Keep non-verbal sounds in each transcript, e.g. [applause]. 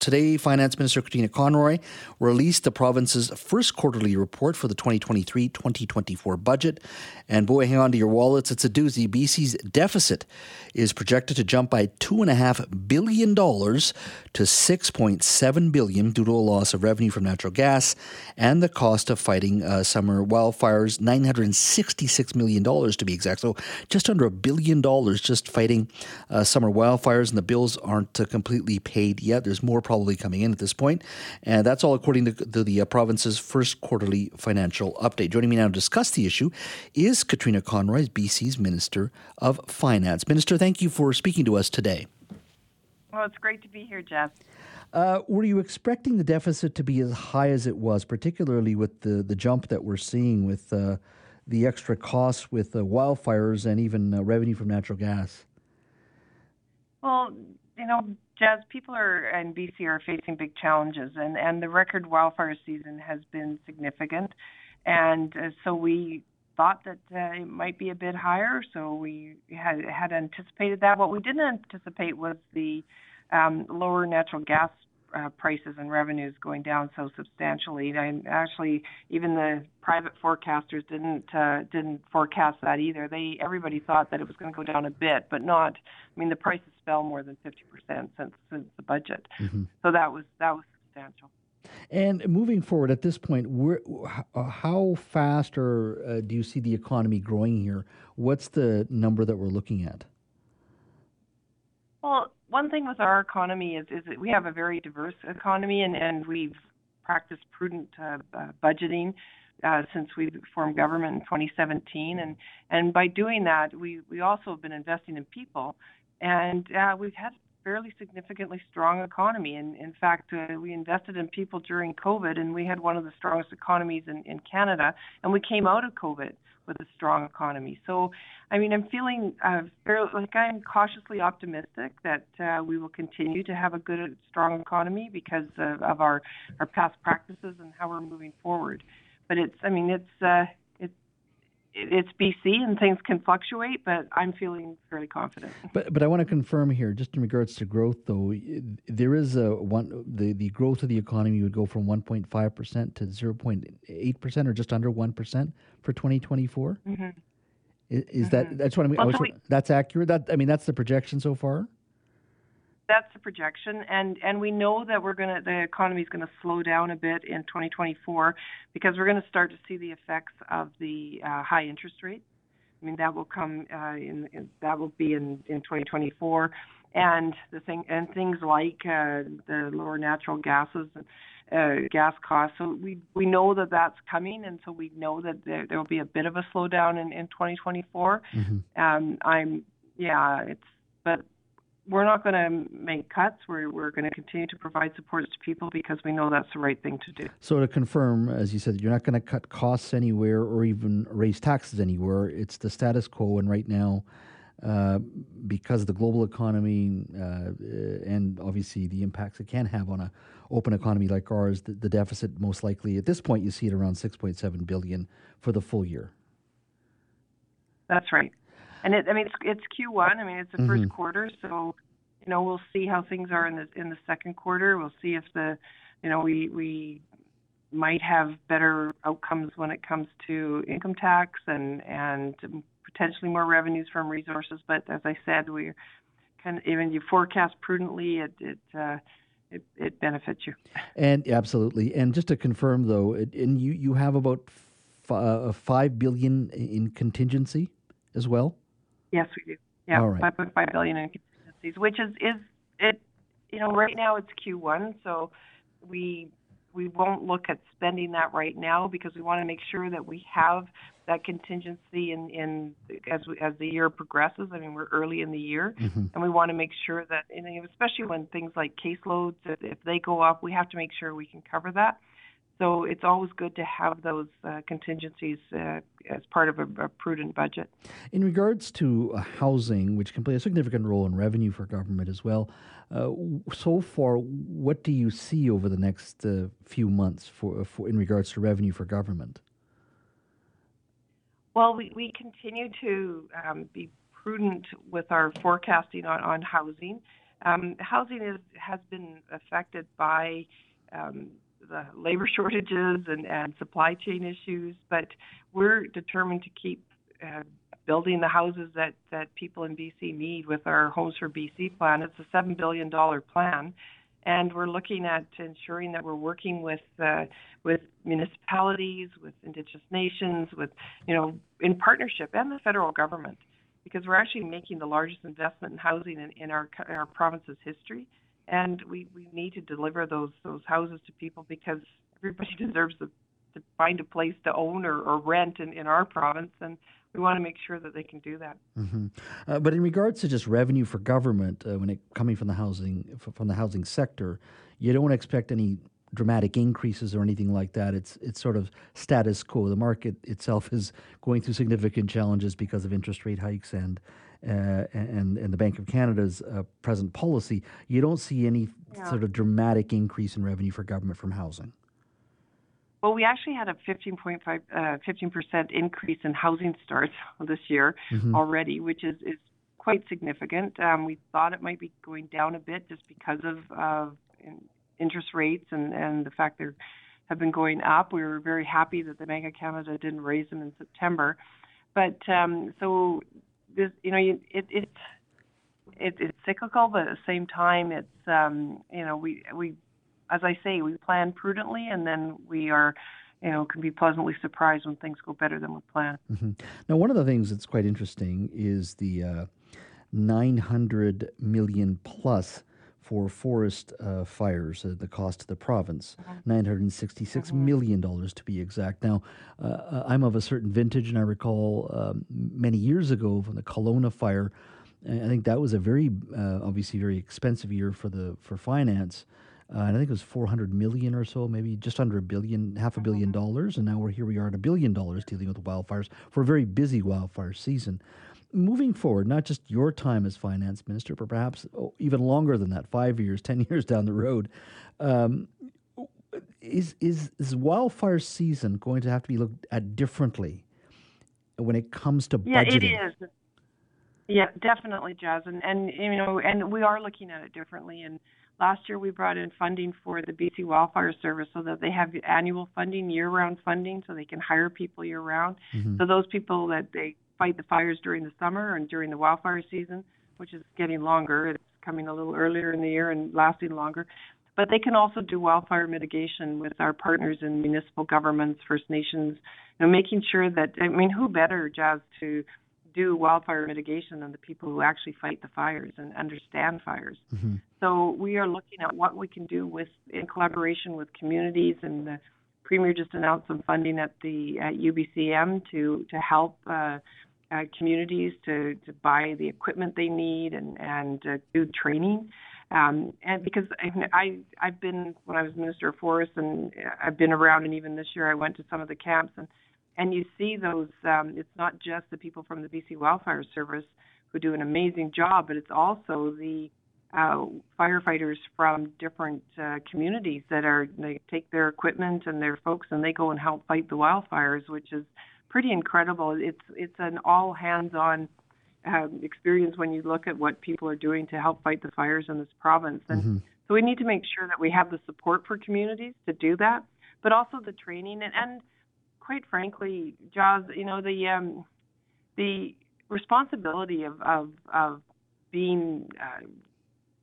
Today, Finance Minister Katrine Conroy released the province's first quarterly report for the 2023 2024 budget. And boy, hang on to your wallets, it's a doozy. BC's deficit is projected to jump by $2.5 billion to $6.7 billion due to a loss of revenue from natural gas and the cost of fighting uh, summer wildfires, $966 million to be exact. So just under a billion dollars just fighting uh, summer wildfires, and the bills aren't uh, completely paid yet. There's more probably coming in at this point. And that's all according to, to the uh, province's first quarterly financial update. Joining me now to discuss the issue is Katrine Conroy, BC's Minister of Finance. Minister, thank you for speaking to us today. Well, it's great to be here, Jeff. Uh, were you expecting the deficit to be as high as it was, particularly with the, the jump that we're seeing with uh, the extra costs with uh, wildfires and even uh, revenue from natural gas? Well, you know, Jas, people are in BC are facing big challenges, and and the record wildfire season has been significant, and uh, so we thought that uh, it might be a bit higher. So we had had anticipated that. What we didn't anticipate was the um, lower natural gas uh, prices and revenues going down so substantially. And actually, even the private forecasters didn't uh, didn't forecast that either. They everybody thought that it was going to go down a bit, but not. I mean, the prices fell more than 50% since since the budget. Mm-hmm. So that was that was substantial. And moving forward at this point, how fast or uh, do you see the economy growing here? What's the number that we're looking at? Well, one thing with our economy is, is that we have a very diverse economy, and, and we've practiced prudent uh, uh, budgeting uh, since we formed government in 2017, and and by doing that, we we also have been investing in people, and uh, we've had a fairly significantly strong economy. And in fact, uh, we invested in people during COVID, and we had one of the strongest economies in, in Canada. And we came out of COVID with a strong economy. So, I mean, I'm feeling uh, fairly, like I'm cautiously optimistic that uh, we will continue to have a good, strong economy because of, of our our past practices and how we're moving forward. But it's, I mean, it's uh, it's BC and things can fluctuate, but I'm feeling fairly confident. But but I want to confirm here, just in regards to growth, though, there is a one the, the growth of the economy would go from 1.5 percent to 0.8 percent, or just under one percent for 2024. Mm-hmm. Is, is mm-hmm. that that's what I mean? Well, so we, that's accurate. That I mean, that's the projection so far that's the projection, and and we know that we're gonna the economy is going to slow down a bit in 2024 because we're going to start to see the effects of the uh, high interest rates. I mean that will come uh, in, in that will be in in 2024, and the thing and things like uh, the lower natural gases. Uh, gas costs. So we we know that that's coming, and so we know that there, there will be a bit of a slowdown in in 2024. Mm-hmm. Um, I'm yeah, it's but we're not going to make cuts. We're, we're going to continue to provide supports to people because we know that's the right thing to do. So, to confirm, as you said, you're not going to cut costs anywhere or even raise taxes anywhere. It's the status quo, and right now, uh, because of the global economy uh, and obviously the impacts it can have on a open economy like ours, the, the deficit most likely at this point you see it around 6.7 billion for the full year. That's right. And it, I mean, it's, it's Q1. I mean, it's the mm-hmm. first quarter, so you know we'll see how things are in the in the second quarter. We'll see if the, you know, we we might have better outcomes when it comes to income tax and and potentially more revenues from resources. But as I said, we can even you forecast prudently, it it uh, it, it benefits you. And absolutely. And just to confirm, though, it, and you you have about f- uh, five billion in contingency as well. Yes, we do. Yeah, right. 5.5 billion in contingencies, which is is it. You know, right now it's Q1, so we we won't look at spending that right now because we want to make sure that we have that contingency in, in as we, as the year progresses. I mean, we're early in the year, mm-hmm. and we want to make sure that, especially when things like caseloads, if, if they go up, we have to make sure we can cover that. So it's always good to have those uh, contingencies uh, as part of a, a, prudent budget. In regards to uh, housing, which can play a significant role in revenue for government as well, uh, so far, what do you see over the next uh, few months for, for in regards to revenue for government? Well, we, we continue to um, be prudent with our forecasting on, on housing. Um, housing is, has been affected by um, the labor shortages and, and supply chain issues, but we're determined to keep uh, building the houses that, that people in BC need with our Homes for BC plan. It's a $7 billion plan. And we're looking at ensuring that we're working with uh, with municipalities, with Indigenous nations, with you know in partnership, and the federal government, because we're actually making the largest investment in housing in, in our our province's history and we, we need to deliver those those houses to people because everybody [laughs] deserves to, to find a place to own or, or rent in, in our province and we want to make sure that they can do that. Mm-hmm. Uh, but in regards to just revenue for government, uh, when it coming from the housing from the housing sector, you don't expect any dramatic increases or anything like that. It's it's sort of status quo. The market itself is going through significant challenges because of interest rate hikes and uh, and, and the Bank of Canada's uh, present policy, you don't see any yeah. sort of dramatic increase in revenue for government from housing. Well, we actually had a 15.5, uh, 15% increase in housing starts [laughs] this year mm-hmm. already, which is, is quite significant. Um, we thought it might be going down a bit just because of uh, interest rates and, and the fact they have been going up. We were very happy that the Bank of Canada didn't raise them in September. But um, so this, you know, it, it, it, it it's cyclical, but at the same time, it's, um, you know, we, we, as I say, we plan prudently, and then we are, you know, can be pleasantly surprised when things go better than we plan. Mm-hmm. Now, one of the things that's quite interesting is the uh, 900 million plus for forest uh, fires, uh, the cost to the province, and sixty-six mm-hmm. million dollars to be exact. Now, uh, uh, I'm of a certain vintage, and I recall um, many years ago from the Kelowna fire. I think that was a very, uh, obviously, very expensive year for the for finance. Uh, and I think it was 400 million or so, maybe just under a billion, half a billion mm-hmm. dollars. And now we're here, we are at a billion dollars dealing with wildfires for a very busy wildfire season moving forward, not just your time as finance minister, but perhaps oh, even longer than that, five years, [laughs] 10 years down the road, um, is, is, is wildfire season going to have to be looked at differently when it comes to yeah, budgeting? Yeah, it is. Yeah, definitely, Jas, and and you know, and we are looking at it differently. And last year we brought in funding for the BC Wildfire Service so that they have annual funding, year-round funding, so they can hire people year-round. Mm-hmm. So those people that they fight the fires during the summer and during the wildfire season, which is getting longer. It's coming a little earlier in the year and lasting longer. But they can also do wildfire mitigation with our partners in municipal governments, First Nations, you know, making sure that I mean, who better, Jas, to do wildfire mitigation than the people who actually fight the fires and understand fires. Mm-hmm. So we are looking at what we can do with in collaboration with communities and the premier just announced some funding at the at UBCM to to help uh, uh, communities to, to buy the equipment they need and, and uh, do training. Um, and because I, I have been when I was minister of forests and I've been around and even this year I went to some of the camps and and you see those um, it's not just the people from the BC Wildfire Service who do an amazing job but it's also the uh, firefighters from different uh, communities that are they take their equipment and their folks and they go and help fight the wildfires which is pretty incredible. It's it's an all hands on um, experience when you look at what people are doing to help fight the fires in this province. And mm-hmm. so we need to make sure that we have the support for communities to do that, but also the training and, and quite frankly, Jas, you know the um, the responsibility of of, of being uh,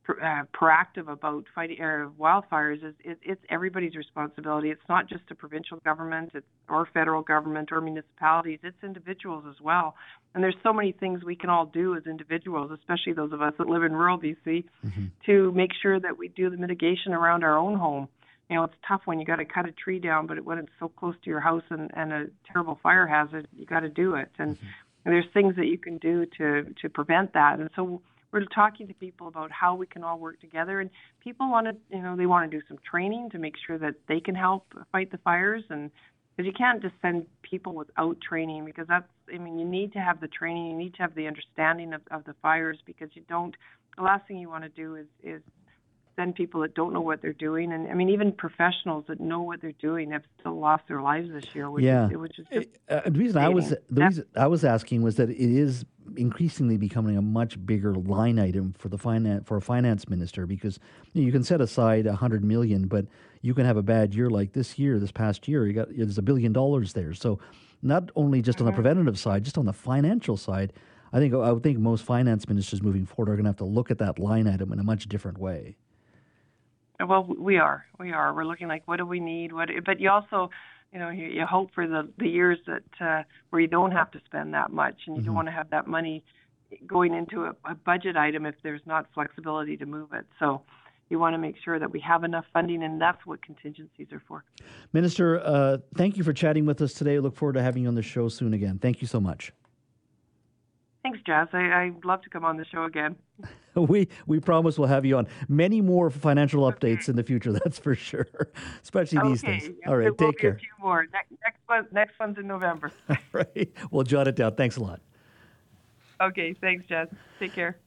uh, proactive about fighting uh, wildfires is it, it's everybody's responsibility. It's not just the provincial government it's, or federal government or municipalities. It's individuals as well. And there's so many things we can all do as individuals, especially those of us that live in rural BC, mm-hmm. to make sure that we do the mitigation around our own home. you know, it's tough when you got to cut a tree down, but when it's so close to your house and, and a terrible fire hazard, you got to do it. And, mm-hmm. and there's things that you can do to to prevent that. And so we're talking to people about how we can all work together. And people want to, you know, they want to do some training to make sure that they can help fight the fires. And because you can't just send people without training, because that's, I mean, you need to have the training, you need to have the understanding of, of the fires, because you don't. The last thing you want to do is is send people that don't know what they're doing, and I mean even professionals that know what they're doing have still lost their lives this year. Which yeah, is, which is uh, the reason I was the reason I was asking was that it is increasingly becoming a much bigger line item for the finance for a finance minister because you, know, you can set aside a hundred million, but you can have a bad year like this year, this past year. You got there's a billion dollars there, so not only just on the mm-hmm. preventative side, just on the financial side. I think I would think most finance ministers moving forward are going to have to look at that line item in a much different way. Well, we are. We are. We're looking like what do we need? What? But you also, you know, you, you hope for the the years that uh, where you don't have to spend that much, and you mm-hmm. don't want to have that money going into a, a budget item if there's not flexibility to move it. So you want to make sure that we have enough funding, and that's what contingencies are for. Minister, uh, thank you for chatting with us today. Look forward to having you on the show soon again. Thank you so much. Thanks, Jas. I, I'd love to come on the show again. [laughs] [laughs] we we promise we'll have you on many more financial okay. updates in the future. [laughs] That's for sure, especially these okay. days. All right, take care. A few more. Next, next one, next one's in November. [laughs] All right, we'll jot it down. Thanks a lot. Okay, thanks, Jess. Take care.